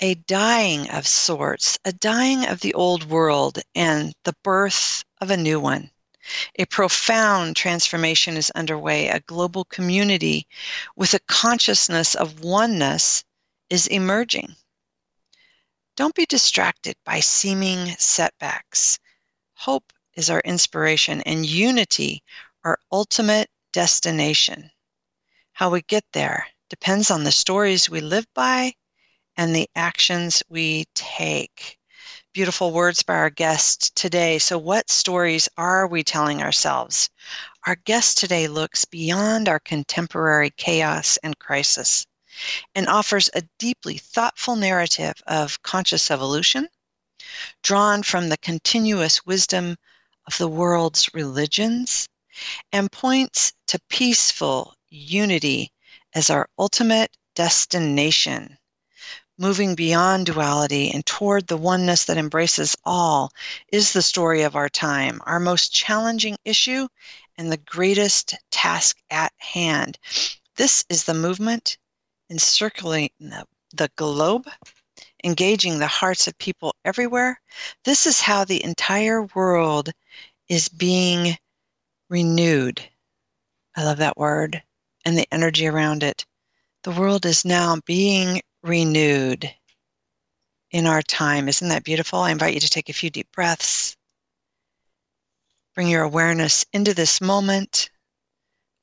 a dying of sorts, a dying of the old world and the birth of a new one. A profound transformation is underway. A global community with a consciousness of oneness is emerging. Don't be distracted by seeming setbacks. Hope is our inspiration, and unity our ultimate destination. How we get there depends on the stories we live by and the actions we take. Beautiful words by our guest today. So, what stories are we telling ourselves? Our guest today looks beyond our contemporary chaos and crisis and offers a deeply thoughtful narrative of conscious evolution, drawn from the continuous wisdom of the world's religions, and points to peaceful unity as our ultimate destination moving beyond duality and toward the oneness that embraces all is the story of our time, our most challenging issue, and the greatest task at hand. This is the movement encircling the, the globe, engaging the hearts of people everywhere. This is how the entire world is being renewed. I love that word and the energy around it. The world is now being renewed in our time. Isn't that beautiful? I invite you to take a few deep breaths. Bring your awareness into this moment.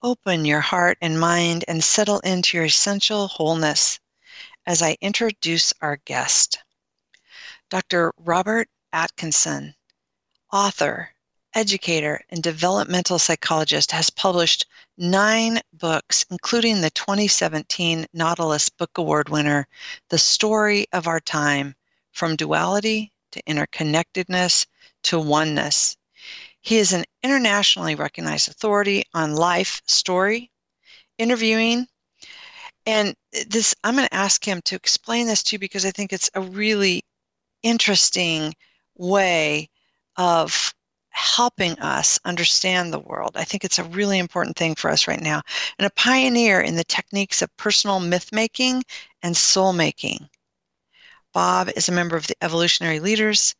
Open your heart and mind and settle into your essential wholeness as I introduce our guest. Dr. Robert Atkinson, author, educator, and developmental psychologist, has published nine books, including the 2017 Nautilus Book Award winner, The Story of Our Time From Duality to Interconnectedness to Oneness. He is an internationally recognized authority on life story, interviewing, and this I'm going to ask him to explain this to you because I think it's a really interesting way of helping us understand the world. I think it's a really important thing for us right now. And a pioneer in the techniques of personal myth making and soul making. Bob is a member of the Evolutionary Leaders,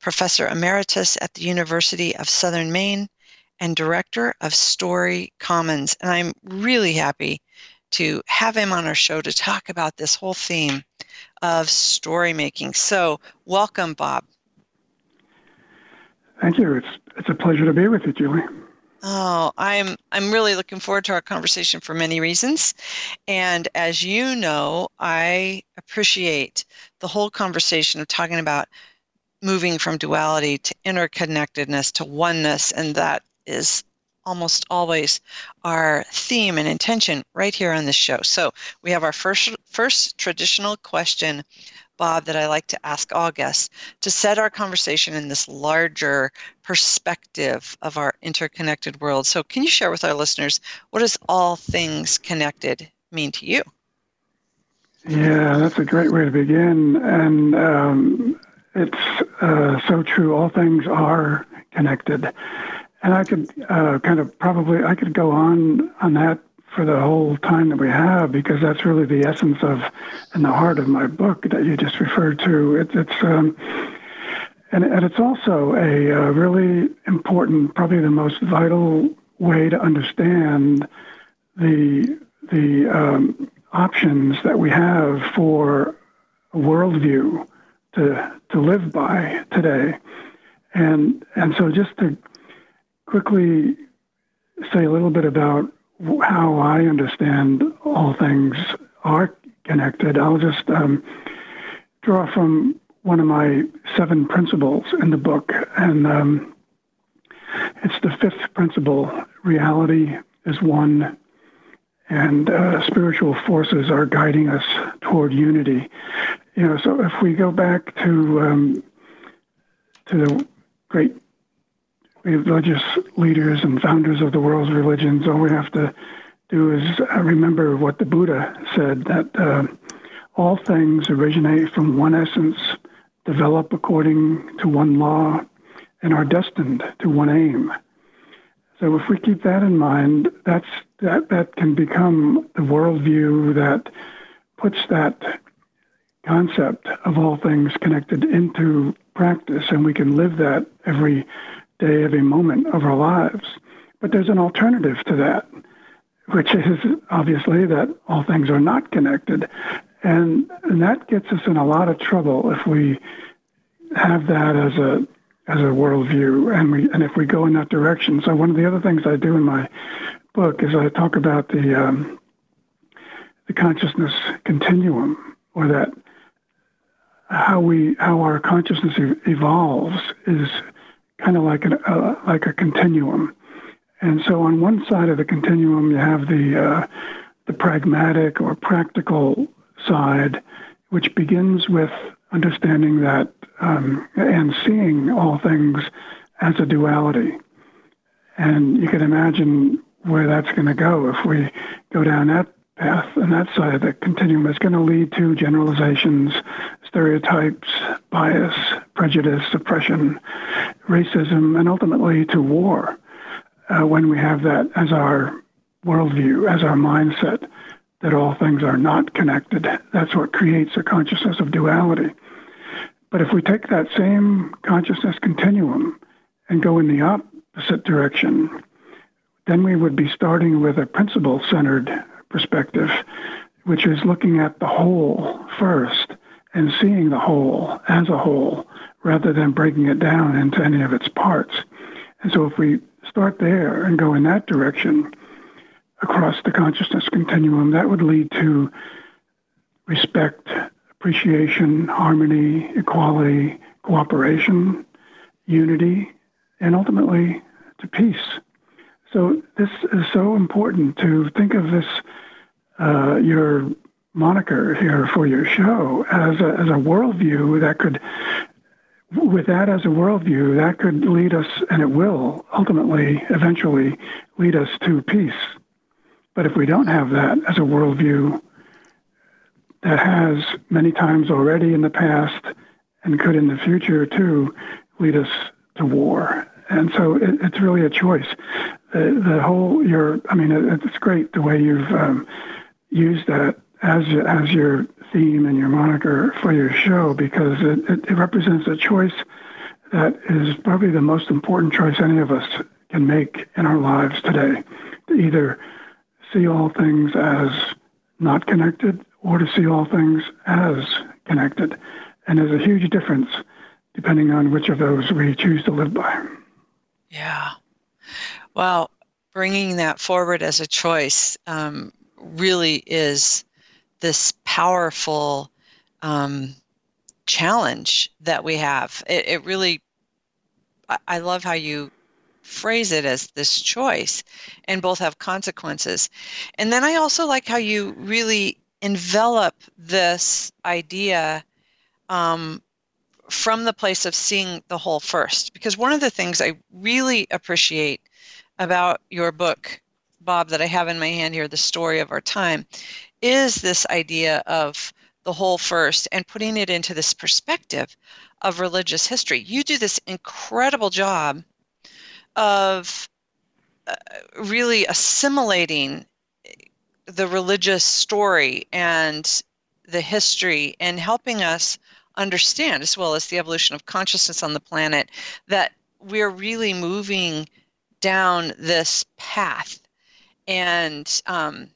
professor emeritus at the University of Southern Maine, and director of Story Commons. And I'm really happy to have him on our show to talk about this whole theme of story making. So, welcome, Bob. Thank you. It's it's a pleasure to be with you, Julie. Oh, I'm I'm really looking forward to our conversation for many reasons. And as you know, I appreciate the whole conversation of talking about moving from duality to interconnectedness to oneness and that is almost always our theme and intention right here on this show. So, we have our first first traditional question Bob, that I like to ask all guests to set our conversation in this larger perspective of our interconnected world. So, can you share with our listeners what does all things connected mean to you? Yeah, that's a great way to begin. And um, it's uh, so true. All things are connected. And I could uh, kind of probably, I could go on on that for the whole time that we have because that's really the essence of and the heart of my book that you just referred to. It, it's um, and, and it's also a uh, really important, probably the most vital way to understand the the um, options that we have for a worldview to to live by today, and and so just to quickly say a little bit about how I understand all things are connected, I'll just um, draw from one of my seven principles in the book. And um, it's the fifth principle reality is one, and uh, spiritual forces are guiding us toward unity. you know, so if we go back to um, to the great religious leaders and founders of the world's religions, all we have to do is uh, remember what the Buddha said that uh, all things originate from one essence, develop according to one law, and are destined to one aim. So if we keep that in mind, that's that that can become the worldview that puts that concept of all things connected into practice, and we can live that every day, every moment of our lives. But there's an alternative to that, which is obviously that all things are not connected. And, and that gets us in a lot of trouble if we have that as a as a worldview and we and if we go in that direction. So one of the other things I do in my book is I talk about the um, the consciousness continuum, or that how we how our consciousness evolves is kind of like a uh, like a continuum. And so on one side of the continuum, you have the uh, the pragmatic or practical side, which begins with understanding that um, and seeing all things as a duality. And you can imagine where that's going to go if we go down that path and that side of the continuum is going to lead to generalizations, stereotypes, bias, prejudice, oppression, racism, and ultimately to war uh, when we have that as our worldview, as our mindset that all things are not connected. That's what creates a consciousness of duality. But if we take that same consciousness continuum and go in the opposite direction, then we would be starting with a principle centered perspective, which is looking at the whole first and seeing the whole as a whole rather than breaking it down into any of its parts. And so if we start there and go in that direction across the consciousness continuum, that would lead to respect, appreciation, harmony, equality, cooperation, unity, and ultimately to peace. So this is so important to think of this, uh, your moniker here for your show as a, as a worldview that could, with that as a worldview, that could lead us, and it will ultimately, eventually, lead us to peace. But if we don't have that as a worldview that has many times already in the past and could in the future too lead us to war. And so it, it's really a choice the, the whole your I mean it, it's great the way you've um, used that as as your theme and your moniker for your show because it, it, it represents a choice that is probably the most important choice any of us can make in our lives today. To either see all things as not connected or to see all things as connected. And there's a huge difference depending on which of those we choose to live by. Yeah. Well, bringing that forward as a choice um, really is this powerful um, challenge that we have. It, it really, I, love how you phrase it as this choice and both have consequences. And then I also like how you really envelop this idea um, from the place of seeing the whole first. Because one of the things I really appreciate about your book, Bob, that I have in my hand here, The Story of Our Time, is this idea of the whole first and putting it into this perspective of religious history. You do this incredible job of uh, really assimilating the religious story and the history and helping us understand, as well as the evolution of consciousness on the planet, that we're really moving down this path. And um,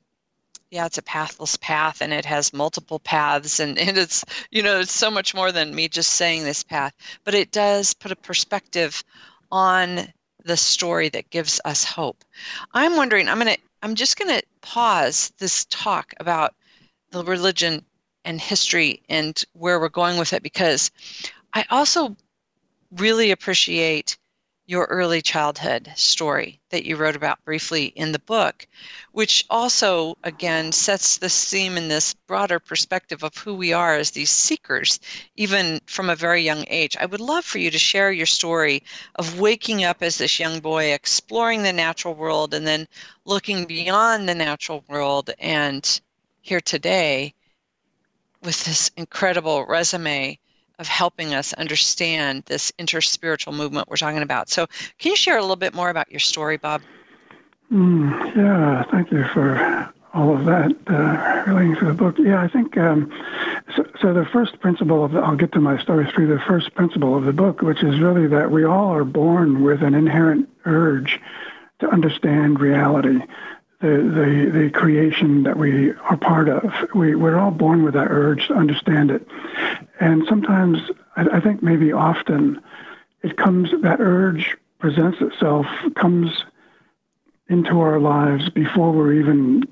yeah, it's a pathless path and it has multiple paths and, and it's, you know, it's so much more than me just saying this path, but it does put a perspective on the story that gives us hope. I'm wondering, I'm to, I'm just to pause this talk about the religion and history and where we're going with it because I also really appreciate your early childhood story that you wrote about briefly in the book, which also, again, sets the theme in this broader perspective of who we are as these seekers, even from a very young age. I would love for you to share your story of waking up as this young boy, exploring the natural world, and then looking beyond the natural world, and here today with this incredible resume of helping us understand this interspiritual movement we're talking about. So, can you share a little bit more about your story, Bob? Mm, yeah, thank you for all of that uh, relating to the book. Yeah, I think um, so, so. The first principle of the, I'll get to my story through the first principle of the book, which is really that we all are born with an inherent urge to understand reality the, the, the creation that we are part of. We, we're all born with that urge to understand it. And sometimes, I, I think maybe often, it comes, that urge presents itself, comes into our lives before we're even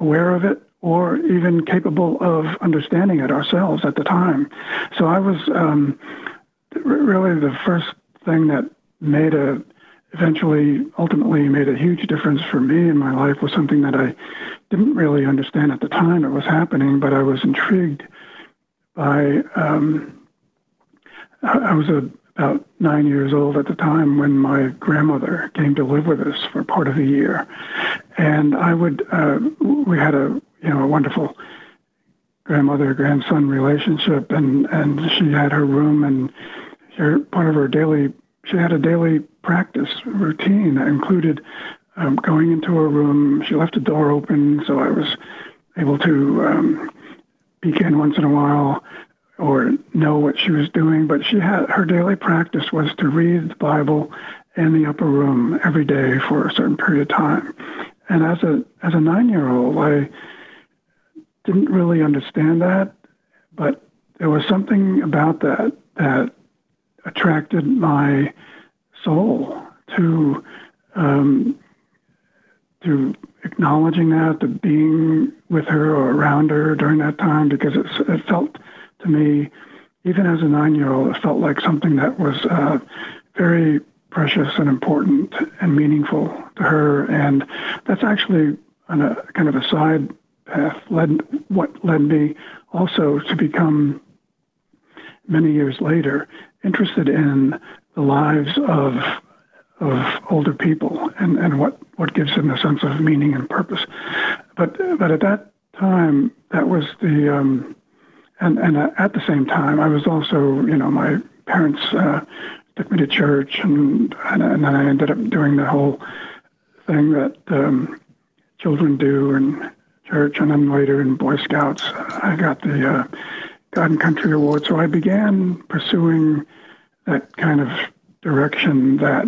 aware of it or even capable of understanding it ourselves at the time. So I was um, really the first thing that made a eventually, ultimately made a huge difference for me in my life was something that I didn't really understand at the time it was happening, but I was intrigued by. Um, I was a, about nine years old at the time when my grandmother came to live with us for part of the year, and I would. Uh, we had a you know a wonderful grandmother grandson relationship, and and she had her room and her part of her daily she had a daily practice routine that included um, going into a room. She left a door open, so I was able to um, peek in once in a while or know what she was doing. But she had her daily practice was to read the Bible in the upper room every day for a certain period of time. And as a as a nine year old, I didn't really understand that, but there was something about that that attracted my soul to um, to acknowledging that, to being with her or around her during that time, because it, it felt to me, even as a nine-year-old, it felt like something that was uh, very precious and important and meaningful to her. And that's actually on a kind of a side path led what led me also to become many years later interested in the lives of of older people and, and what, what gives them a sense of meaning and purpose. But but at that time, that was the um, and and at the same time, I was also you know my parents uh, took me to church and, and and then I ended up doing the whole thing that um, children do in church and then later in Boy Scouts. I got the uh, And Country Award, so I began pursuing that kind of direction that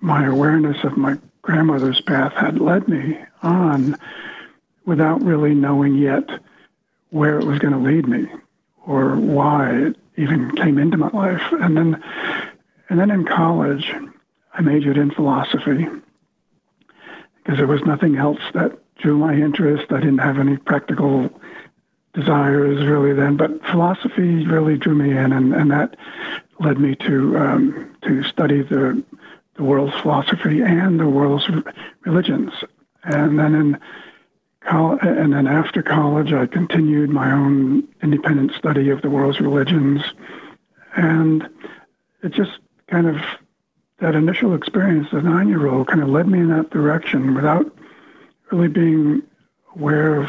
my awareness of my grandmother's path had led me on without really knowing yet where it was going to lead me or why it even came into my life. And then, and then in college, I majored in philosophy because there was nothing else that drew my interest. I didn't have any practical desires really then, but philosophy really drew me in, and, and that led me to um, to study the the world's philosophy and the world's religions. And then in and then after college, I continued my own independent study of the world's religions, and it just kind of that initial experience as a nine-year-old kind of led me in that direction without really being aware of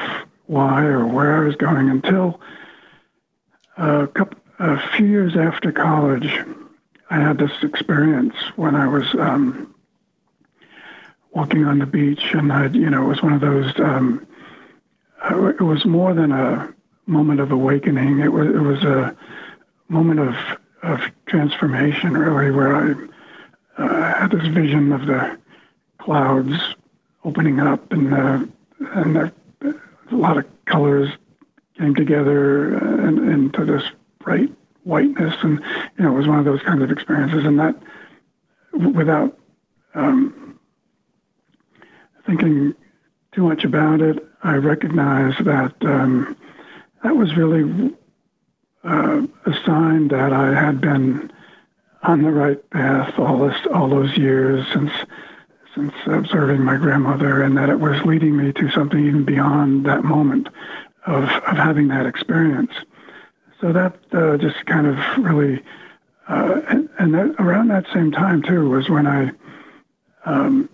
why or where I was going until a couple a few years after college, I had this experience when I was um, walking on the beach, and I, you know, it was one of those. Um, uh, it was more than a moment of awakening. It was it was a moment of of transformation, really, where I uh, had this vision of the clouds opening up, and uh, and a lot of colors came together uh, and, into this bright whiteness, and you know, it was one of those kinds of experiences, and that without um, thinking too much about it, I recognized that um, that was really uh, a sign that I had been on the right path all this all those years since since observing my grandmother, and that it was leading me to something even beyond that moment of of having that experience. So that uh, just kind of really, uh, and, and that, around that same time too was when I um,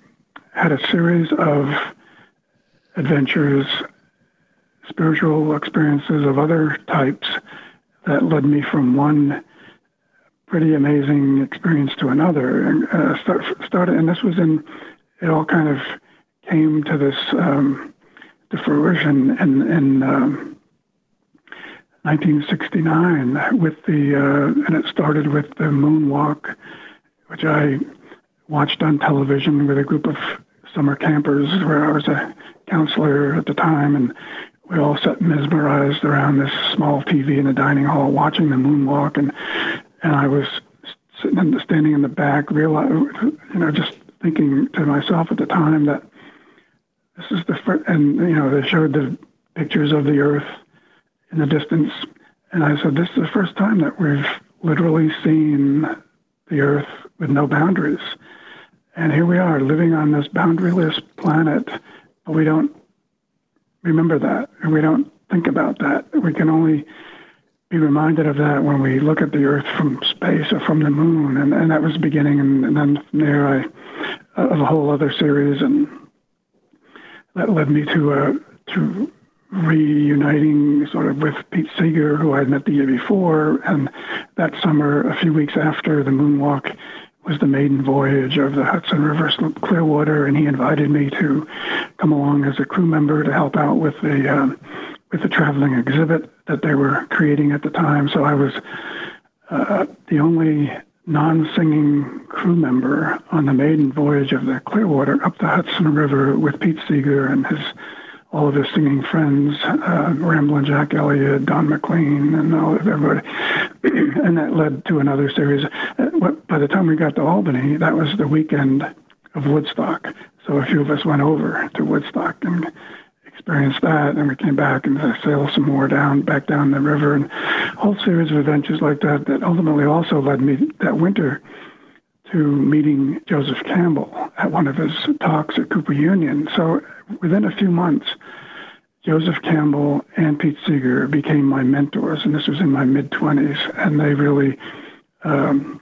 had a series of adventures, spiritual experiences of other types that led me from one pretty amazing experience to another. And uh, start, started, and this was in, it all kind of came to this um, to fruition in, in um, 1969 with the, uh, and it started with the moonwalk, which I watched on television with a group of summer campers where I was a counselor at the time, and we all sat mesmerized around this small TV in the dining hall watching the moonwalk, and and I was sitting in the, standing in the back, realize, you know, just thinking to myself at the time that this is the first, and you know, they showed the pictures of the Earth in the distance, and I said, this is the first time that we've literally seen the Earth with no boundaries. And here we are living on this boundaryless planet, but we don't remember that, and we don't think about that. We can only be reminded of that when we look at the Earth from space or from the moon, and, and that was the beginning. And, and then there, I of a whole other series, and that led me to uh, to reuniting sort of with Pete Seeger, who I had met the year before, and that summer, a few weeks after the moonwalk, was the maiden voyage of the Hudson River Clearwater, and he invited me to come along as a crew member to help out with the um, with the traveling exhibit that they were creating at the time. So I was uh, the only non-singing crew member on the maiden voyage of the Clearwater up the Hudson River with Pete Seeger and his all of his singing friends, uh, Ramblin' Jack Elliott, Don McLean, and all of everybody. and that led to another series. Uh, by the time we got to Albany, that was the weekend of Woodstock. So a few of us went over to Woodstock and experienced that, and we came back and sailed some more down, back down the river, and a whole series of adventures like that that ultimately also led me that winter to meeting Joseph Campbell at one of his talks at Cooper Union. So within a few months, Joseph Campbell and Pete Seeger became my mentors, and this was in my mid 20s, and they really um,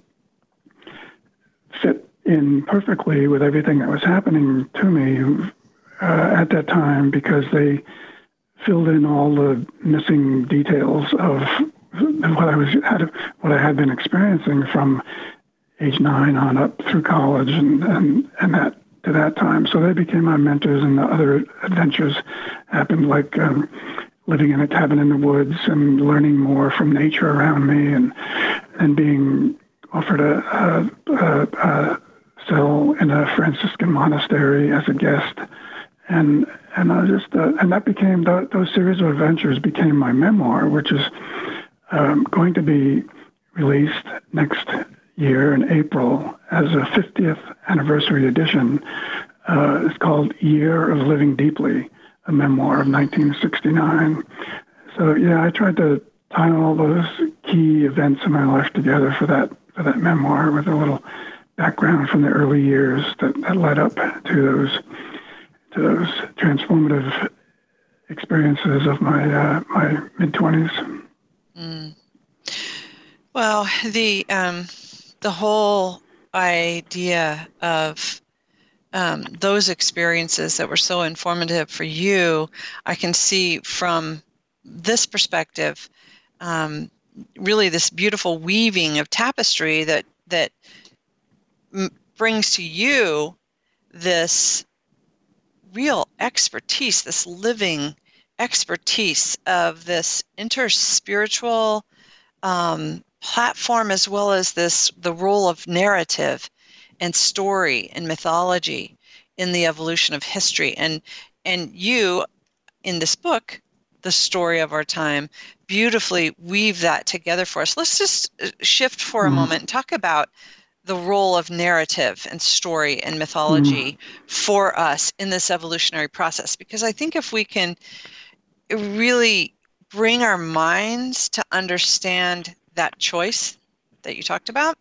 fit in perfectly with everything that was happening to me uh, at that time because they filled in all the missing details of what I was had, what I had been experiencing from age nine on up through college and and and that to that time. So they became my mentors, and the other adventures happened like. Um, living in a cabin in the woods and learning more from nature around me and and being offered a, a, a, a cell in a Franciscan monastery as a guest and and I just uh, and that became those series of adventures became my memoir, which is um, going to be released next year in April as a 50th anniversary edition. Uh, it's called Year of Living Deeply, a memoir of 1969. So yeah, I tried to tie all those key events in my life together for that for that memoir with a little background from the early years that, that led up to those those transformative experiences of my uh, my mid twenties. Mm. Well, the um, the whole idea of um, those experiences that were so informative for you, I can see from this perspective, um, really this beautiful weaving of tapestry that that m- brings to you this real expertise, this living expertise of this interspiritual um, platform, as well as this the role of narrative and story and mythology in the evolution of history. And and you, in this book, the story of our time, beautifully weave that together for us. Let's just uh, shift for a mm-hmm. moment and talk about the role of narrative and story and mythology mm. for us in this evolutionary process because i think if we can really bring our minds to understand that choice that you talked about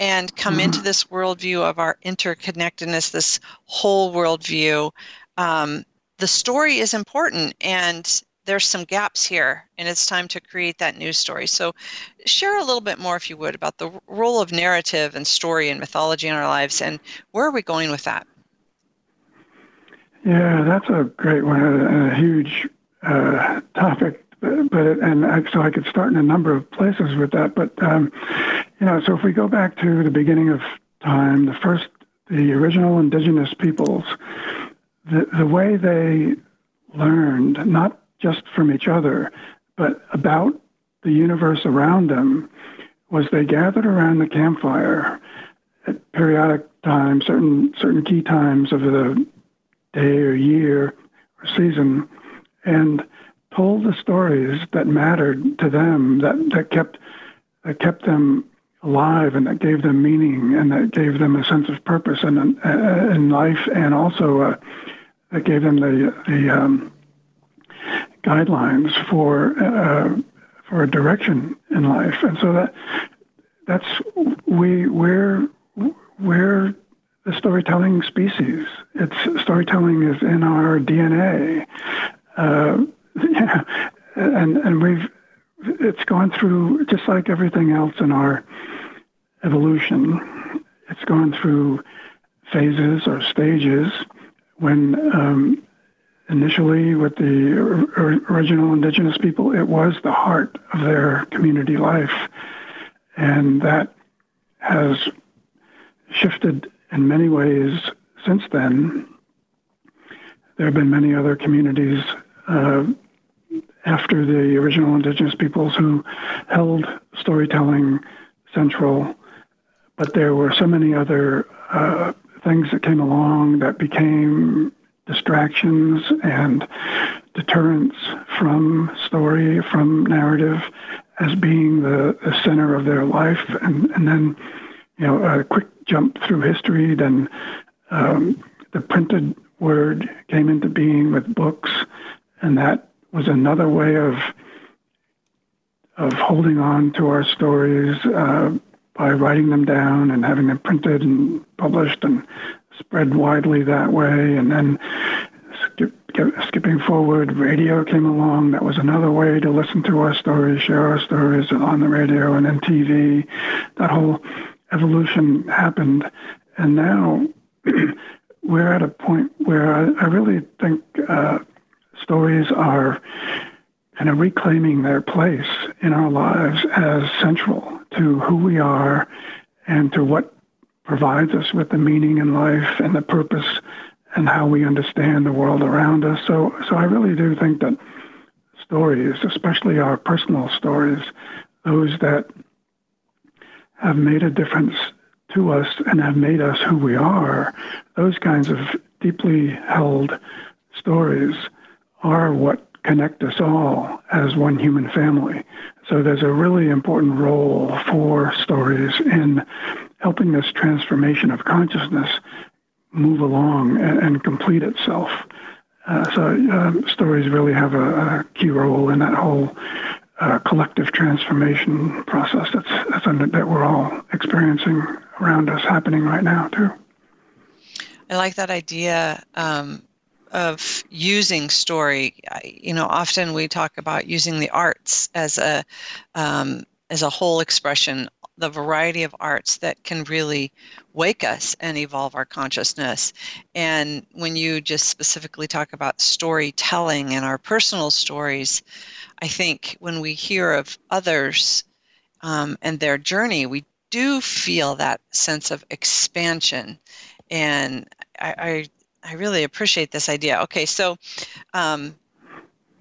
and come mm-hmm. into this worldview of our interconnectedness, this whole worldview, um, the story is important and there's some gaps here and it's time to create that new story. So share a little bit more if you would about the role of narrative and story and mythology in our lives and where are we going with that? Yeah, that's a great one and a huge uh, topic but it, and I, so I could start in a number of places with that. But um, you know, so if we go back to the beginning of time, the first, the original indigenous peoples, the the way they learned, not just from each other, but about the universe around them, was they gathered around the campfire at periodic times, certain certain key times of the day or year or season, and told the stories that mattered to them, that, that kept that kept them alive and that gave them meaning and that gave them a sense of purpose in, in life and also uh, that gave them the, the um, guidelines for uh, for a direction in life. And so that that's we we're we're the storytelling species. It's storytelling is in our DNA. Uh, yeah, and and we've it's gone through just like everything else in our evolution. It's gone through phases or stages. When um, initially with the original indigenous people, it was the heart of their community life, and that has shifted in many ways since then. There have been many other communities uh, after the original indigenous peoples who held storytelling central, but there were so many other uh, things that came along that became distractions and deterrence from story, from narrative, as being the, the center of their life. And, and then, you know, a quick jump through history, then um, the printed word came into being with books, and that was another way of of holding on to our stories uh, by writing them down and having them printed and published and spread widely that way. And then skip, skipping forward, radio came along. That was another way to listen to our stories, share our stories on the radio and then TV. That whole evolution happened. And now we're at a point where I, I really think uh, stories are kind of reclaiming their place in our lives as central to who we are and to what provides us with the meaning in life and the purpose and how we understand the world around us. So, so I really do think that stories, especially our personal stories, those that have made a difference to us and have made us who we are, those kinds of deeply held stories are what connect us all as one human family. So there's a really important role for stories in helping this transformation of consciousness move along and, and complete itself. Uh, so um, stories really have a, a, key role in that whole uh, collective transformation process that's, that's under, that we're all experiencing around us happening right now too. I like that idea um, of using story. You know, often we talk about using the arts as a um, as a whole expression, the variety of arts that can really wake us and evolve our consciousness. And when you just specifically talk about storytelling and our personal stories, I think when we hear of others um, and their journey, we do feel that sense of expansion. And I, I I really appreciate this idea. Okay, so um,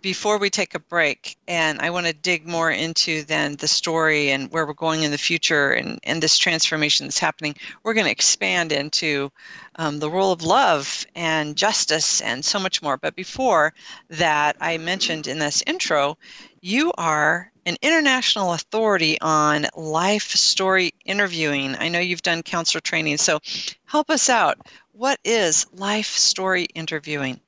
before we take a break, and I want to dig more into then the story and where we're going in the future and, and this transformation that's happening, we're going to expand into um, the role of love and justice and so much more. But before that, I mentioned in this intro, you are an international authority on life story interviewing. I know you've done counselor training, so help us out. What is life story interviewing?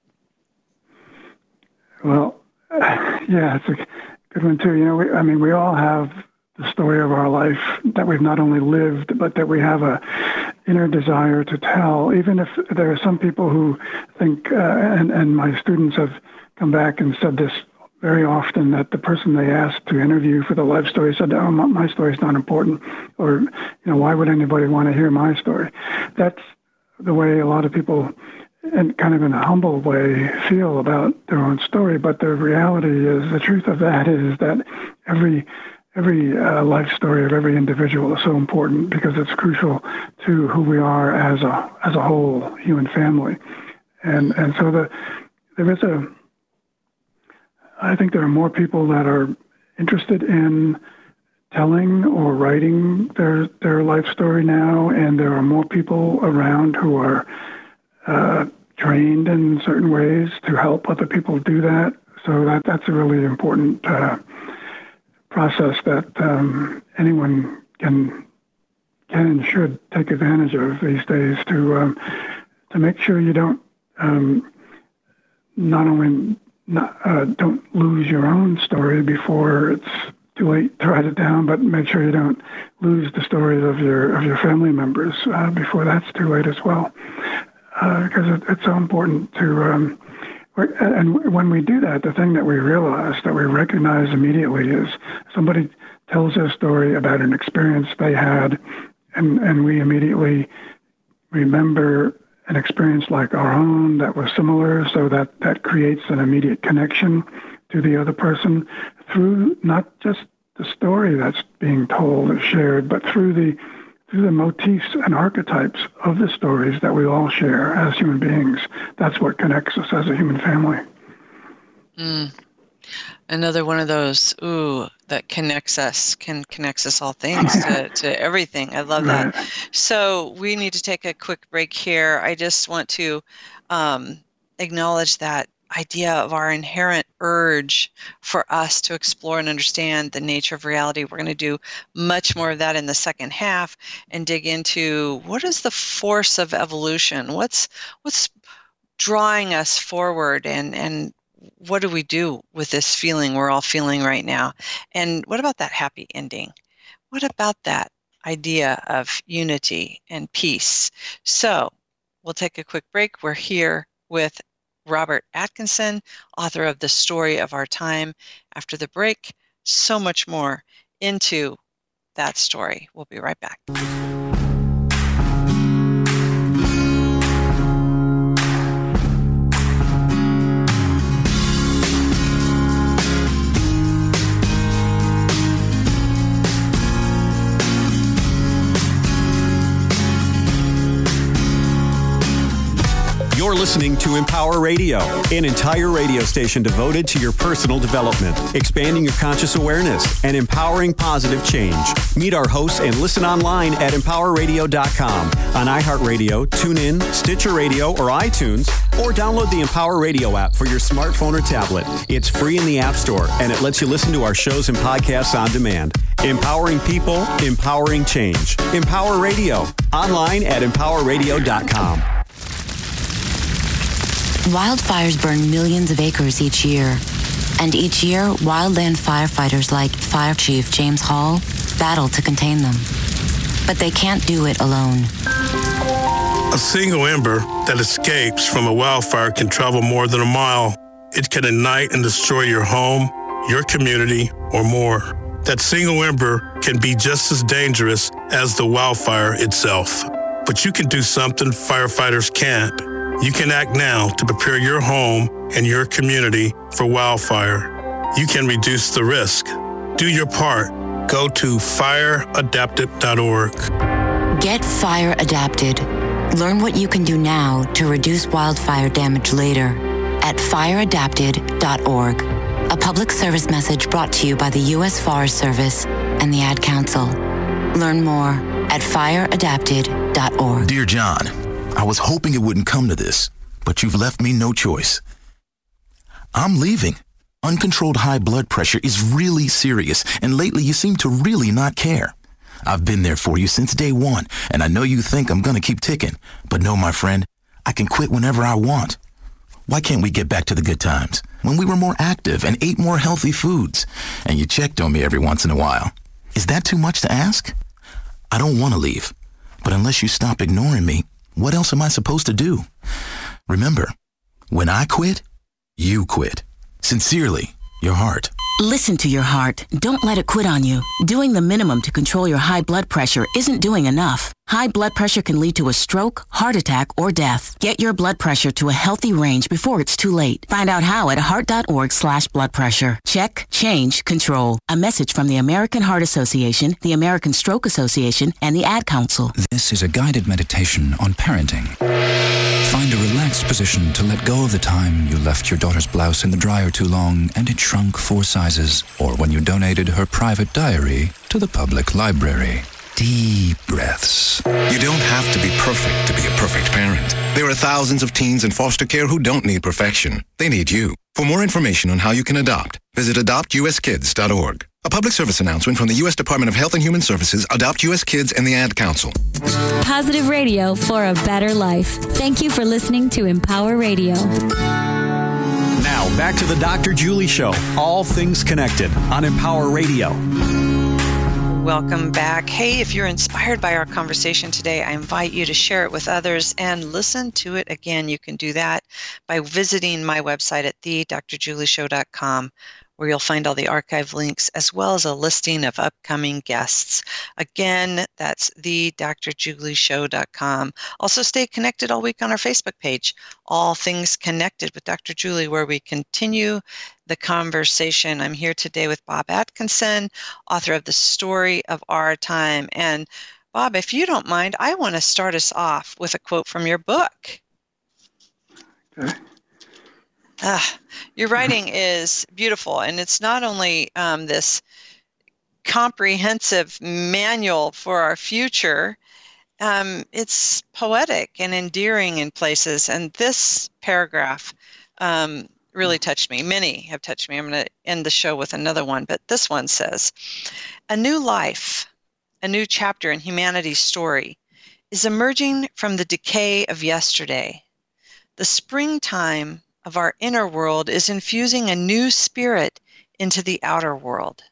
Well, yeah, it's a good one too. You know, we, I mean, we all have the story of our life that we've not only lived, but that we have a inner desire to tell. Even if there are some people who think, uh, and, and my students have come back and said this very often that the person they asked to interview for the life story said, "Oh, my, my story is not important," or, you know, "Why would anybody want to hear my story?" That's the way a lot of people, and kind of in a humble way, feel about their own story. But the reality is, the truth of that is that every every uh, life story of every individual is so important because it's crucial to who we are as a as a whole human family, and and so the there is a I think there are more people that are interested in telling or writing their their life story now, and there are more people around who are uh, trained in certain ways to help other people do that. So that that's a really important uh, process that um, anyone can can and should take advantage of these days to um, to make sure you don't um, not only not, uh, don't lose your own story before it's too late to write it down, but make sure you don't lose the stories of your of your family members uh, before that's too late as well, because uh, it, it's so important to. Um, and when we do that, the thing that we realize that we recognize immediately is somebody tells a story about an experience they had, and, and we immediately remember an experience like our own that was similar, so that that creates an immediate connection to the other person through not just the story that's being told or shared, but through the through the motifs and archetypes of the stories that we all share as human beings. That's what connects us as a human family. Mm. Another one of those, ooh, that connects us, can connects us all things to, to everything. I love right. that. So we need to take a quick break here. I just want to um, acknowledge that idea of our inherent urge for us to explore and understand the nature of reality. We're going to do much more of that in the second half and dig into what is the force of evolution? What's what's drawing us forward and and what do we do with this feeling we're all feeling right now? And what about that happy ending? What about that idea of unity and peace? So, we'll take a quick break. We're here with Robert Atkinson, author of The Story of Our Time. After the break, so much more into that story. We'll be right back. You're listening to Empower Radio, an entire radio station devoted to your personal development, expanding your conscious awareness, and empowering positive change. Meet our hosts and listen online at empowerradio.com, on iHeartRadio, TuneIn, Stitcher Radio, or iTunes, or download the Empower Radio app for your smartphone or tablet. It's free in the App Store, and it lets you listen to our shows and podcasts on demand. Empowering people, empowering change. Empower Radio, online at empowerradio.com. Wildfires burn millions of acres each year. And each year, wildland firefighters like Fire Chief James Hall battle to contain them. But they can't do it alone. A single ember that escapes from a wildfire can travel more than a mile. It can ignite and destroy your home, your community, or more. That single ember can be just as dangerous as the wildfire itself. But you can do something firefighters can't you can act now to prepare your home and your community for wildfire. You can reduce the risk. Do your part. Go to fireadapted.org. Get fire adapted. Learn what you can do now to reduce wildfire damage later at fireadapted.org. A public service message brought to you by the U.S. Forest Service and the Ad Council. Learn more at fireadapted.org. Dear John, I was hoping it wouldn't come to this, but you've left me no choice. I'm leaving. Uncontrolled high blood pressure is really serious, and lately you seem to really not care. I've been there for you since day one, and I know you think I'm gonna keep ticking, but no, my friend, I can quit whenever I want. Why can't we get back to the good times when we were more active and ate more healthy foods, and you checked on me every once in a while? Is that too much to ask? I don't want to leave, but unless you stop ignoring me, what else am I supposed to do? Remember, when I quit, you quit. Sincerely, your heart. Listen to your heart. Don't let it quit on you. Doing the minimum to control your high blood pressure isn't doing enough. High blood pressure can lead to a stroke, heart attack, or death. Get your blood pressure to a healthy range before it's too late. Find out how at heart.org slash blood pressure. Check, change, control. A message from the American Heart Association, the American Stroke Association, and the Ad Council. This is a guided meditation on parenting. Find a relaxed position to let go of the time you left your daughter's blouse in the dryer too long and it shrunk four sizes, or when you donated her private diary to the public library. Deep breaths. You don't have to be perfect to be a perfect parent. There are thousands of teens in foster care who don't need perfection. They need you. For more information on how you can adopt, visit adoptuskids.org. A public service announcement from the U.S. Department of Health and Human Services, Adopt U.S. Kids, and the Ad Council. Positive radio for a better life. Thank you for listening to Empower Radio. Now, back to the Dr. Julie Show. All things connected on Empower Radio. Welcome back. Hey, if you're inspired by our conversation today, I invite you to share it with others and listen to it again. You can do that by visiting my website at thedrjulieshow.com where you'll find all the archive links as well as a listing of upcoming guests. Again, that's thedrjulieshow.com. Also, stay connected all week on our Facebook page, All Things Connected with Dr. Julie, where we continue the conversation. I'm here today with Bob Atkinson, author of The Story of Our Time. And Bob, if you don't mind, I want to start us off with a quote from your book. Okay. Ah, your writing is beautiful, and it's not only um, this comprehensive manual for our future. Um, it's poetic and endearing in places, and this paragraph um, really touched me. Many have touched me. I'm going to end the show with another one, but this one says A new life, a new chapter in humanity's story, is emerging from the decay of yesterday. The springtime of our inner world is infusing a new spirit into the outer world.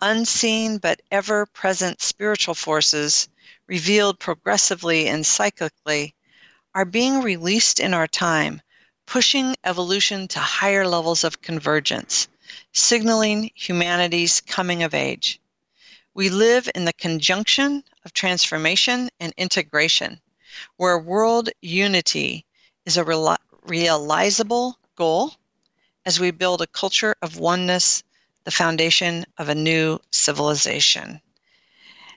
Unseen but ever present spiritual forces, revealed progressively and cyclically, are being released in our time, pushing evolution to higher levels of convergence, signaling humanity's coming of age. We live in the conjunction of transformation and integration, where world unity is a realizable goal as we build a culture of oneness, the foundation of a new civilization.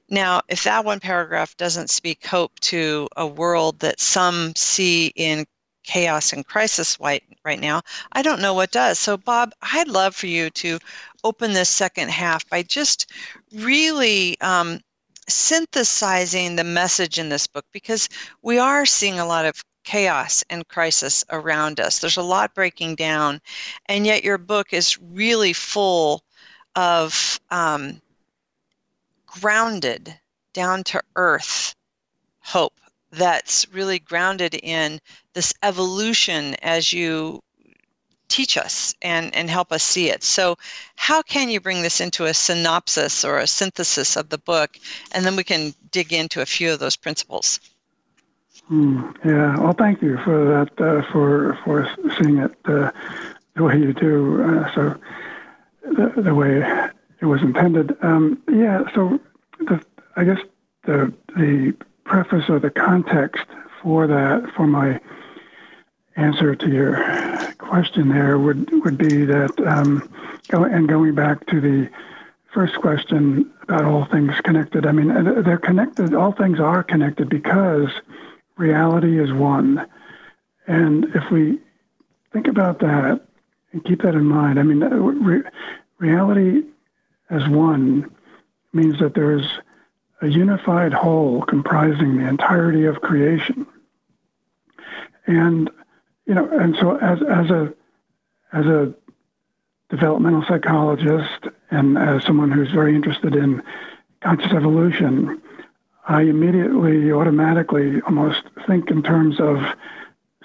Now, if that one paragraph doesn't speak hope to a world that some see in chaos and crisis right, right now, I don't know what does. So, Bob, I'd love for you to open this second half by just really um, synthesizing the message in this book because we are seeing a lot of chaos and crisis around us. There's a lot breaking down, and yet your book is really full of um, grounded, down to earth hope that's really grounded in this evolution as you teach us and, and help us see it. So, how can you bring this into a synopsis or a synthesis of the book? And then we can dig into a few of those principles. Mm, yeah. Well, thank you for that, uh, for for seeing it uh, the way you do. Uh, so the, the way it was intended. Um, yeah. So the, I guess the the preface or the context for that for my answer to your question there would would be that um, and going back to the first question about all things connected. I mean, they're connected. All things are connected because reality is one. And if we think about that and keep that in mind, I mean, re- reality as one means that there's a unified whole comprising the entirety of creation. And you know, and so as as a as a developmental psychologist and as someone who's very interested in conscious evolution, I immediately, automatically, almost think in terms of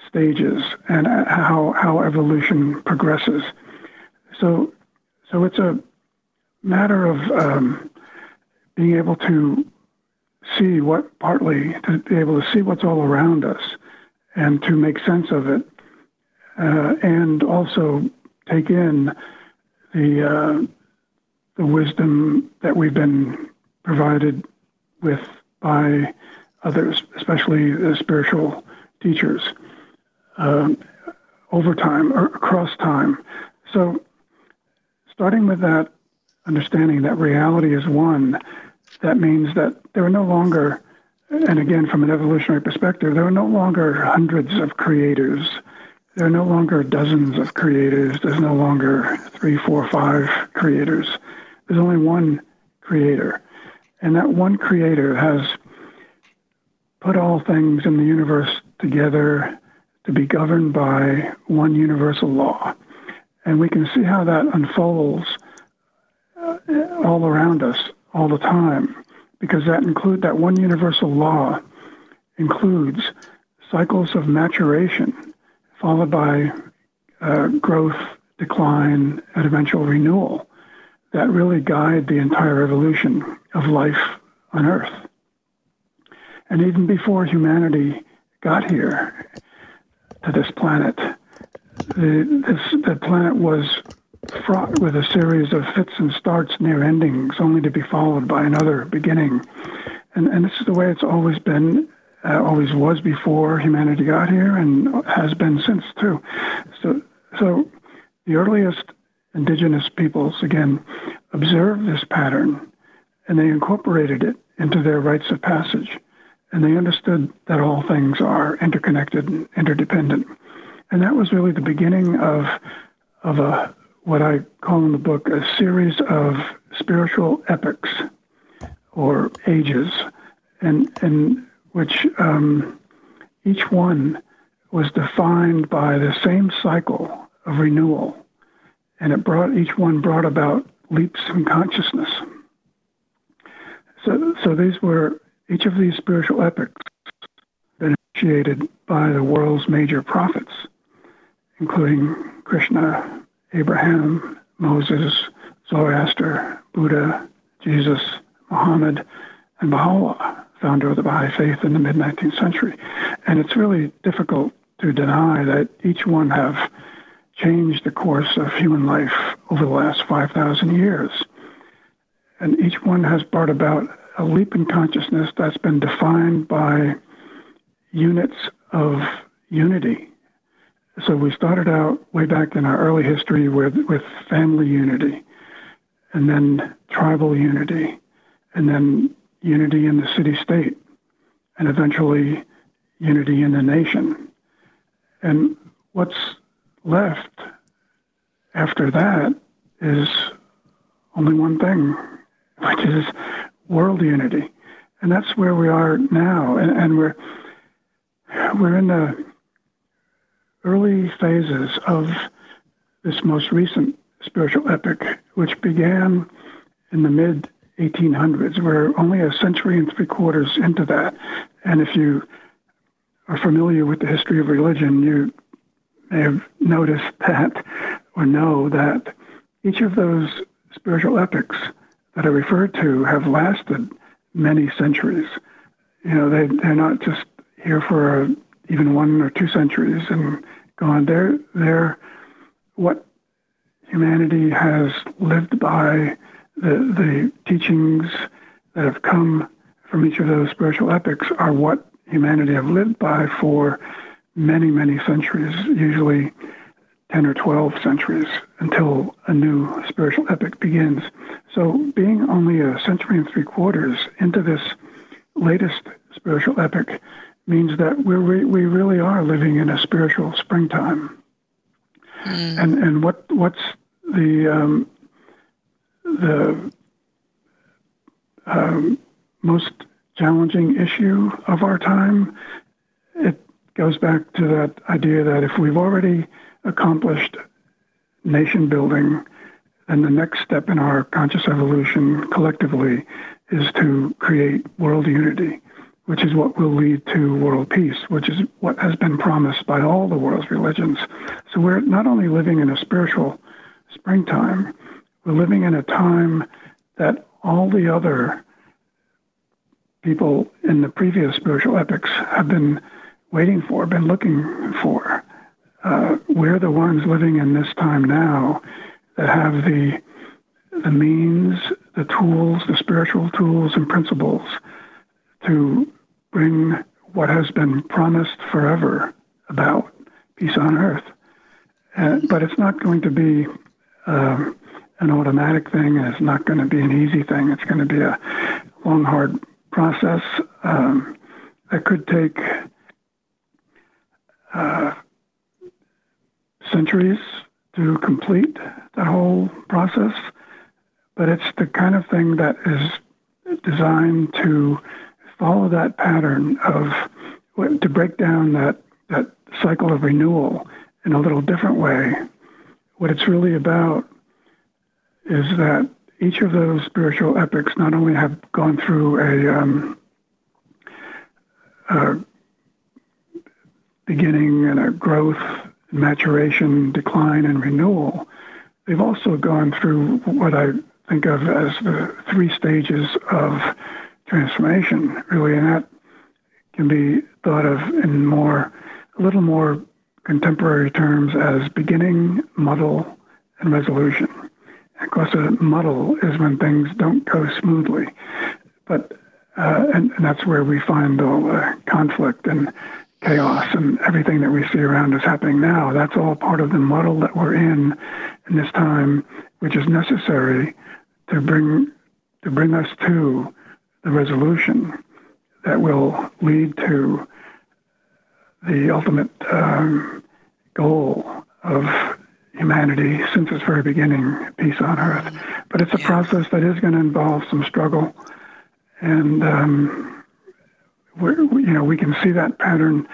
stages and how how evolution progresses. So, so it's a matter of um, being able to see what partly to be able to see what's all around us and to make sense of it, uh, and also take in the uh, the wisdom that we've been provided with by others, especially the spiritual teachers, um, over time or across time. So, starting with that understanding that reality is one, that means that there are no longer, and again, from an evolutionary perspective, there are no longer hundreds of creators. There are no longer dozens of creators. There's no longer three, four, five creators. There's only one creator. And that one creator has put all things in the universe together to be governed by one universal law. And we can see how that unfolds uh, all around us all the time because that include that one universal law includes cycles of maturation followed by uh, growth, decline, and eventual renewal that really guide the entire evolution of life on Earth. And even before humanity got here to this planet, the, this, the planet was fraught with a series of fits and starts near endings, only to be followed by another beginning. And, and this is the way it's always been, uh, always was before humanity got here, and has been since too. So, so the earliest indigenous peoples again observed this pattern, and they incorporated it into their rites of passage, and they understood that all things are interconnected and interdependent. And that was really the beginning of of a what I call in the book a series of spiritual epochs or ages, and in which um, each one was defined by the same cycle of renewal, and it brought each one brought about leaps in consciousness. So, so these were each of these spiritual epochs initiated by the world's major prophets, including Krishna, Abraham, Moses, Zoroaster, Buddha, Jesus, Muhammad, and Baha'u'llah, founder of the Baha'i faith in the mid 19th century. And it's really difficult to deny that each one have changed the course of human life over the last 5,000 years. And each one has brought about a leap in consciousness that's been defined by units of unity so we started out way back in our early history with, with family unity, and then tribal unity, and then unity in the city state, and eventually unity in the nation. And what's left after that is only one thing, which is world unity. And that's where we are now. And, and we're, we're in the early phases of this most recent spiritual epoch, which began in the mid 1800s. We're only a century and three quarters into that. And if you are familiar with the history of religion, you may have noticed that or know that each of those spiritual epochs that I referred to have lasted many centuries. You know, they, they're not just here for even one or two centuries and gone. They're, they're what humanity has lived by, the, the teachings that have come from each of those spiritual epochs are what humanity have lived by for many, many centuries, usually 10 or 12 centuries until a new spiritual epoch begins. So being only a century and three quarters into this latest spiritual epoch means that we we really are living in a spiritual springtime. Mm. And and what what's the um, the um, most challenging issue of our time? It goes back to that idea that if we've already accomplished nation building, then the next step in our conscious evolution collectively is to create world unity which is what will lead to world peace, which is what has been promised by all the world's religions. So we're not only living in a spiritual springtime, we're living in a time that all the other people in the previous spiritual epochs have been waiting for, been looking for. Uh, we're the ones living in this time now that have the the means, the tools, the spiritual tools and principles to bring what has been promised forever about peace on earth. Uh, but it's not going to be um, an automatic thing, and it's not going to be an easy thing. It's going to be a long, hard process um, that could take uh, centuries to complete that whole process. But it's the kind of thing that is designed to follow that pattern of to break down that that cycle of renewal in a little different way. What it's really about is that each of those spiritual epochs not only have gone through a, um, a beginning and a growth, maturation, decline, and renewal, they've also gone through what I think of as the three stages of transformation, really, and that can be thought of in more, a little more contemporary terms as beginning, muddle, and resolution. Of course, a muddle is when things don't go smoothly, but uh, and, and, that's where we find all the conflict and chaos and everything that we see around us happening now. That's all part of the muddle that we're in in this time, which is necessary to bring to bring us to the resolution that will lead to the ultimate um, goal of humanity since its very beginning, peace on earth. But it's a process that is going to involve some struggle, and um, we, you know we can see that pattern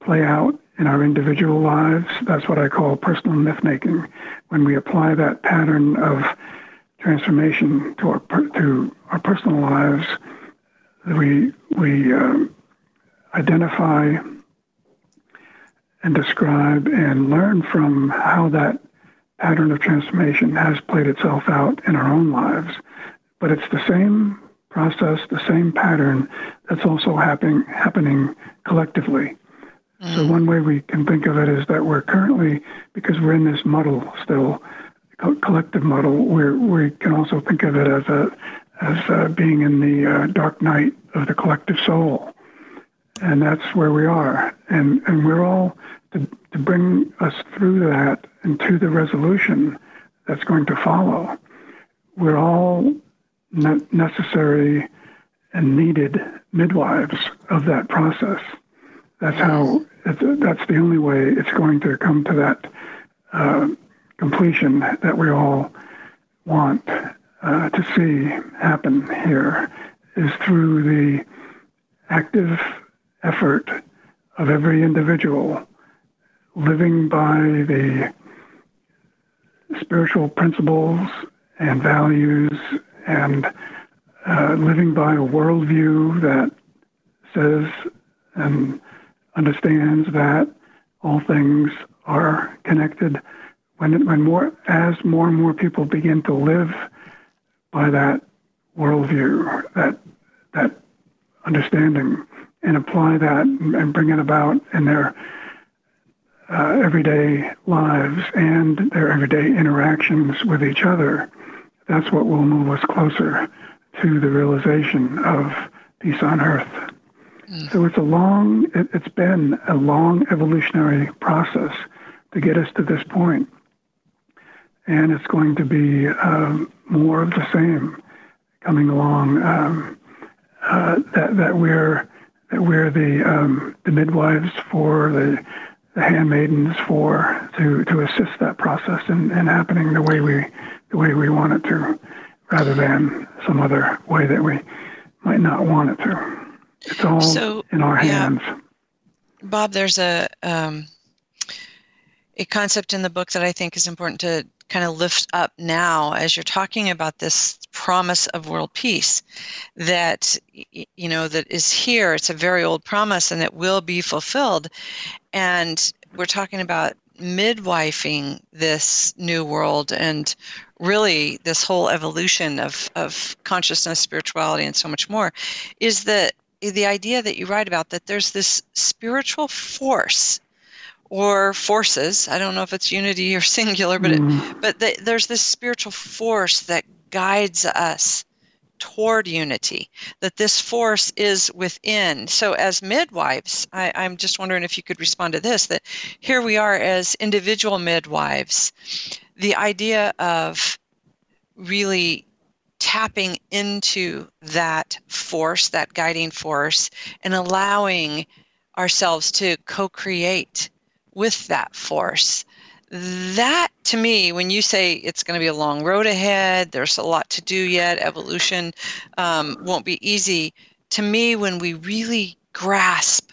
play out in our individual lives. That's what I call personal myth making. When we apply that pattern of transformation to our to our personal lives, we we um, identify and describe and learn from how that pattern of transformation has played itself out in our own lives. But it's the same process, the same pattern that's also happening happening collectively. Mm. So one way we can think of it is that we're currently, because we're in this muddle still, co- collective muddle, where we can also think of it as a as uh, being in the uh, dark night of the collective soul, and that's where we are. And and we're all to, to bring us through that and to the resolution that's going to follow. We're all necessary and needed midwives of that process. That's how. that's the only way it's going to come to that uh, completion that we all want uh, to see happen here is through the active effort of every individual living by the spiritual principles and values and uh, living by a worldview that says and understands that all things are connected. When, when more, as more and more people begin to live by that worldview, that that understanding, and apply that and bring it about in their uh, everyday lives and their everyday interactions with each other, that's what will move us closer to the realization of peace on earth. Mm. So it's a long, it, has been a long evolutionary process to get us to this point. And it's going to be um, more of the same coming along. Um, uh, that that we're that we're the um, the midwives for the the handmaidens for to to assist that process in, in happening the way we the way we want it to, rather than some other way that we might not want it to. It's all so, in our hands. Yeah. Bob, there's a um, a concept in the book that I think is important to kind of lift up now as you're talking about this promise of world peace that you know that is here it's a very old promise and it will be fulfilled and we're talking about midwifing this new world and really this whole evolution of, of consciousness, spirituality, and so much more is that the idea that you write about that there's this spiritual force or forces i don't know if it's unity or singular but mm. it, but the, there's this spiritual force that guides us toward unity, that this force is within. So, as midwives, I, I'm just wondering if you could respond to this that here we are as individual midwives, the idea of really tapping into that force, that guiding force, and allowing ourselves to co create with that force that to me when you say it's going to be a long road ahead there's a lot to do yet evolution um, won't be easy. To me when we really grasp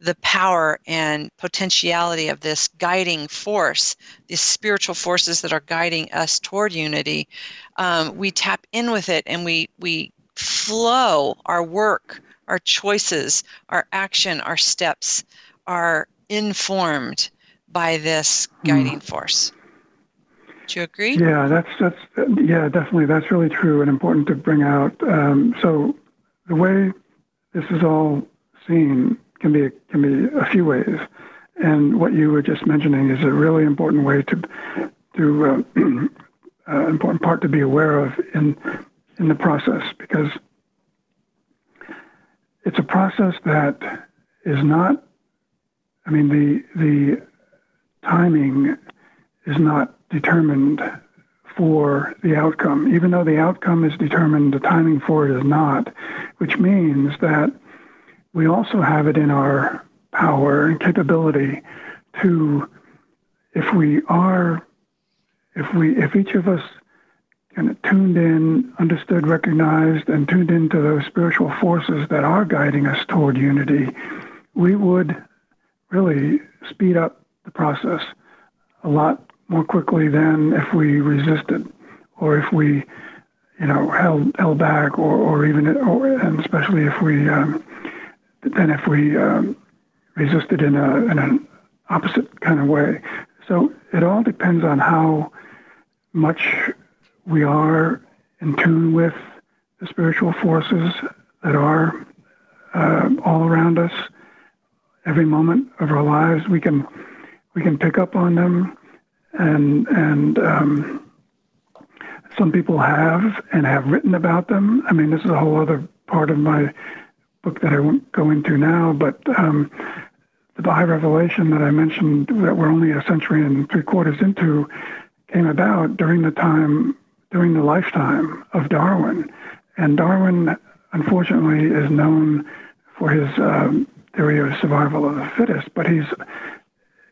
the power and potentiality of this guiding force these spiritual forces that are guiding us toward unity um, we tap in with it and we we flow our work our choices our action our steps are informed by this hmm. guiding mm. force. Do you agree? Yeah, that's that's yeah, definitely. That's really true and important to bring out. Um, so the way this is all seen can be can be a few ways, and what you were just mentioning is a really important way to to uh, uh, important part to be aware of in in the process because it's a process that is not. I mean the the timing is not determined for the outcome. Even though the outcome is determined, the timing for it is not, which means that we also have it in our power and capability to, if we are, if we, if each of us kind of tuned in, understood, recognized, and tuned into those spiritual forces that are guiding us toward unity, we would really speed up the process a lot more quickly than if we resisted or if we, you know, held held back or, or even, or, and especially if we, um, then if we um, resisted in a in an opposite kind of way. So it all depends on how much we are in tune with the spiritual forces that are uh, all around us. Every moment of our lives, we can we can pick up on them, and and um, some people have and have written about them. I mean, this is a whole other part of my book that I won't go into now, but um, the Baha'i revelation that I mentioned that we're only a century and three quarters into came about during the time during the lifetime of Darwin, and Darwin unfortunately is known for his um, theory of survival of the fittest, but he's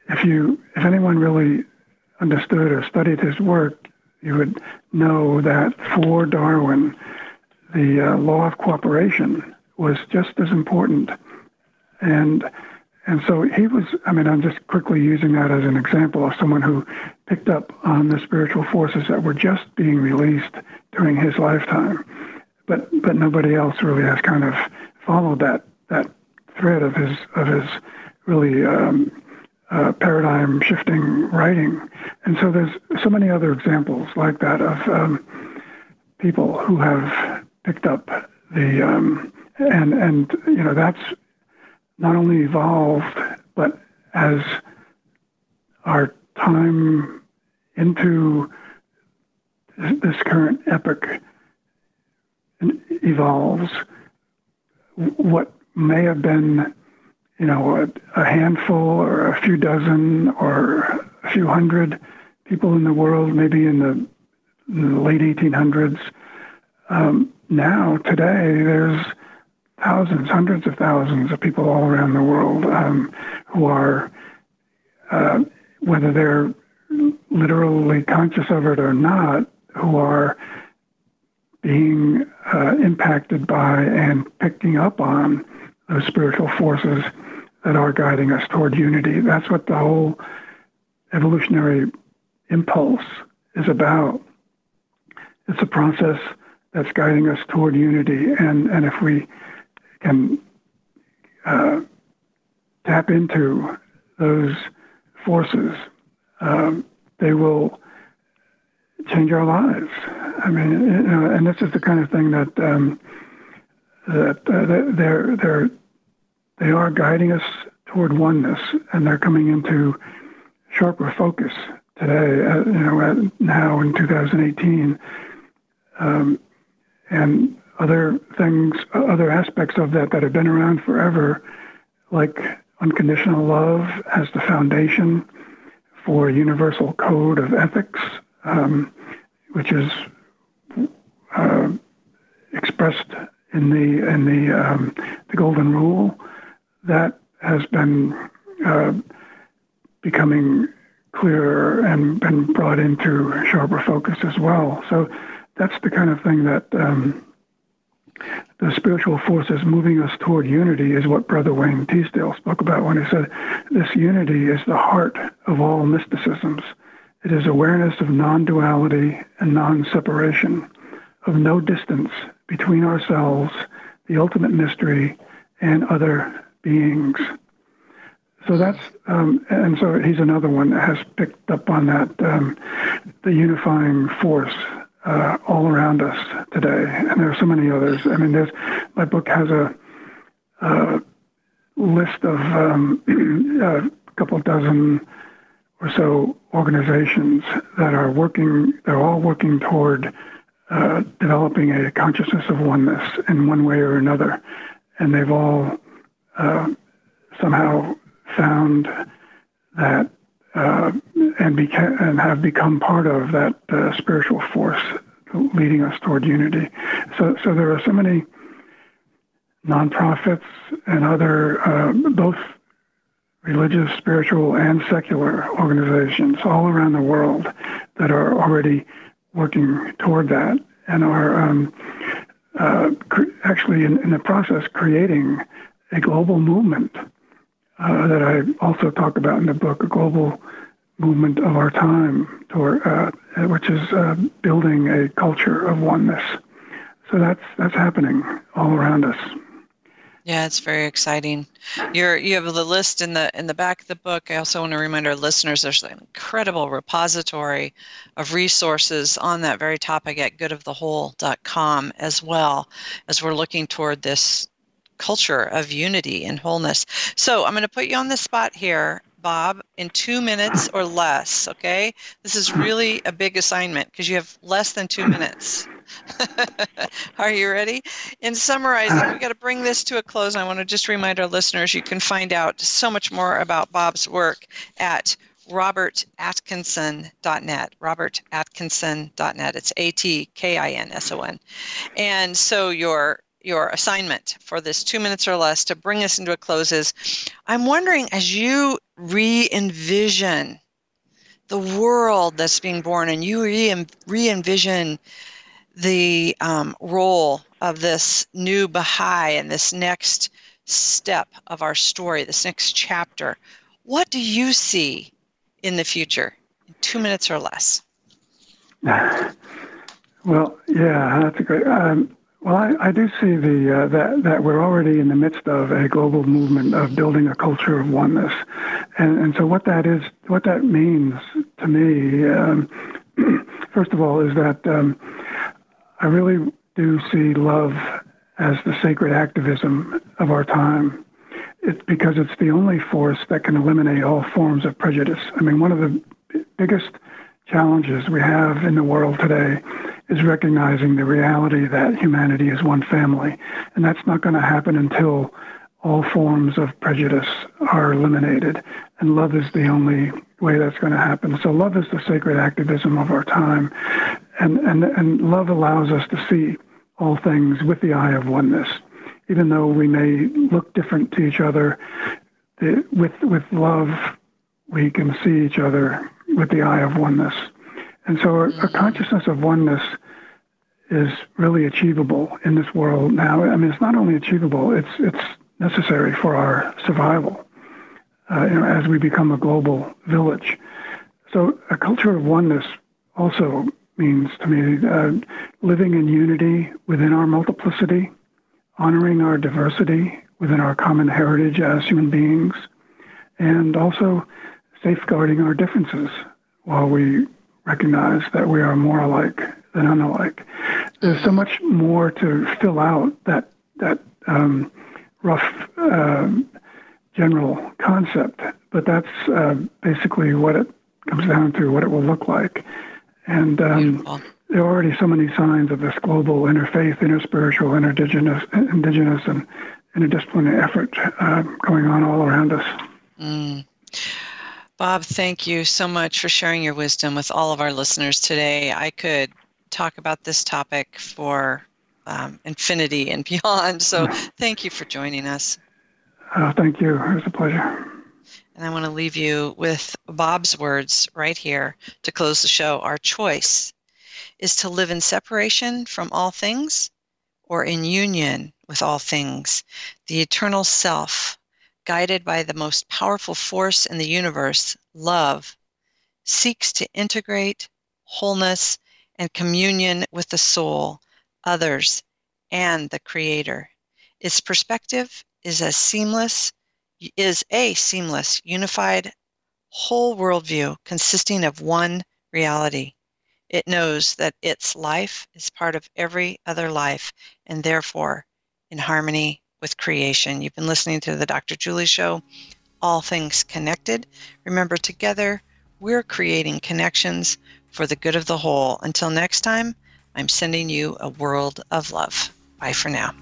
if you if anyone really understood or studied his work, you would know that for Darwin, the uh, law of cooperation was just as important, and and so he was. I mean, I'm just quickly using that as an example of someone who picked up on the spiritual forces that were just being released during his lifetime, but but nobody else really has kind of followed that that thread of his of his really um, uh, paradigm shifting writing. And so there's so many other examples like that of um, people who have picked up the, um, and, and, you know, that's not only evolved, but as our time into this current epoch evolves, what may have been you know, a, a, handful or a few dozen or a few hundred people in the world, maybe in the, in the late 1800s. Um, now, today, there's thousands, hundreds of thousands of people all around the world um, who are, uh, whether they're literally conscious of it or not, who are being uh, impacted by and picking up on those spiritual forces that are guiding us toward unity. That's what the whole evolutionary impulse is about. It's a process that's guiding us toward unity, and, and if we can uh, tap into those forces um, they will change our lives. I mean, you know, and this is the kind of thing that um, that uh, they're they're they are guiding us toward oneness, and they're coming into sharper focus today. Uh, you know, now in 2018, um, and other things, other aspects of that that have been around forever, like unconditional love as the foundation for universal code of ethics, um, which is uh, expressed in the in the um, the golden rule that has been uh, becoming clearer and been brought into sharper focus as well. So that's the kind of thing that um, the spiritual forces moving us toward unity is what Brother Wayne Teasdale spoke about when he said, This unity is the heart of all mysticisms. It is awareness of non duality and non separation, of no distance between ourselves, the ultimate mystery, and other beings. So that's, um, and so he's another one that has picked up on that, um, the unifying force uh, all around us today. And there are so many others. I mean, there's, my book has a, a list of um, a couple dozen or so organizations that are working, they're all working toward uh, developing a consciousness of oneness in one way or another. And they've all uh, somehow found that uh, and, beca- and have become part of that uh, spiritual force leading us toward unity. So, so there are so many nonprofits and other, uh, both religious, spiritual, and secular organizations all around the world that are already working toward that and are um, uh, cre- actually in, in, the process creating a global movement uh, that I also talk about in the book, a global movement of our time, toward, uh, which is uh, building a culture of oneness. So that's that's happening all around us. Yeah, it's very exciting. You're you have the list in the in the back of the book. I also want to remind our listeners there's an incredible repository of resources on that very topic at goodofthewhole.com as well as we're looking toward this culture of unity and wholeness. So I'm going to put you on the spot here, Bob, in two minutes or less. Okay, this is really a big assignment because you have less than two minutes. Are you ready? In summarizing, we've got to bring this to a close. I want to just remind our listeners you can find out so much more about Bob's work at robertatkinson.net. Robertatkinson.net. It's A T K I N S O N. And so your your assignment for this two minutes or less to bring us into a close is I'm wondering as you re envision the world that's being born and you re envision the um, role of this new Baha'i and this next step of our story, this next chapter, what do you see in the future in two minutes or less? Well, yeah, that's a great. Um, well, I, I, do see the uh, that that we're already in the midst of a global movement of building a culture of oneness, and and so what that is, what that means to me, um, first of all, is that um, I really do see love as the sacred activism of our time. It's because it's the only force that can eliminate all forms of prejudice. I mean, one of the biggest challenges we have in the world today is recognizing the reality that humanity is one family. And that's not going to happen until all forms of prejudice are eliminated. And love is the only way that's going to happen. So love is the sacred activism of our time. And, and, and love allows us to see all things with the eye of oneness. Even though we may look different to each other, the, with, with love, we can see each other with the eye of oneness. And so a, a consciousness of oneness is really achievable in this world now. I mean, it's not only achievable; it's it's necessary for our survival. Uh, you know, as we become a global village. So a culture of oneness also means to me uh, living in unity within our multiplicity, honoring our diversity within our common heritage as human beings, and also safeguarding our differences while we recognize that we are more alike than unlike. There's so much more to fill out that that um, rough uh, general concept, but that's uh, basically what it comes down to, what it will look like. And um, there are already so many signs of this global interfaith, interspiritual, interindigenous, indigenous, and interdisciplinary effort uh, going on all around us. Mm. Bob, thank you so much for sharing your wisdom with all of our listeners today. I could talk about this topic for um, infinity and beyond. So thank you for joining us. Uh, thank you. It was a pleasure. And I want to leave you with Bob's words right here to close the show. Our choice is to live in separation from all things or in union with all things. The eternal self guided by the most powerful force in the universe, love, seeks to integrate wholeness and communion with the soul, others, and the Creator. Its perspective is seamless is a seamless, unified whole worldview consisting of one reality. It knows that its life is part of every other life and therefore in harmony with creation. You've been listening to the Dr. Julie Show, All Things Connected. Remember, together, we're creating connections for the good of the whole. Until next time, I'm sending you a world of love. Bye for now.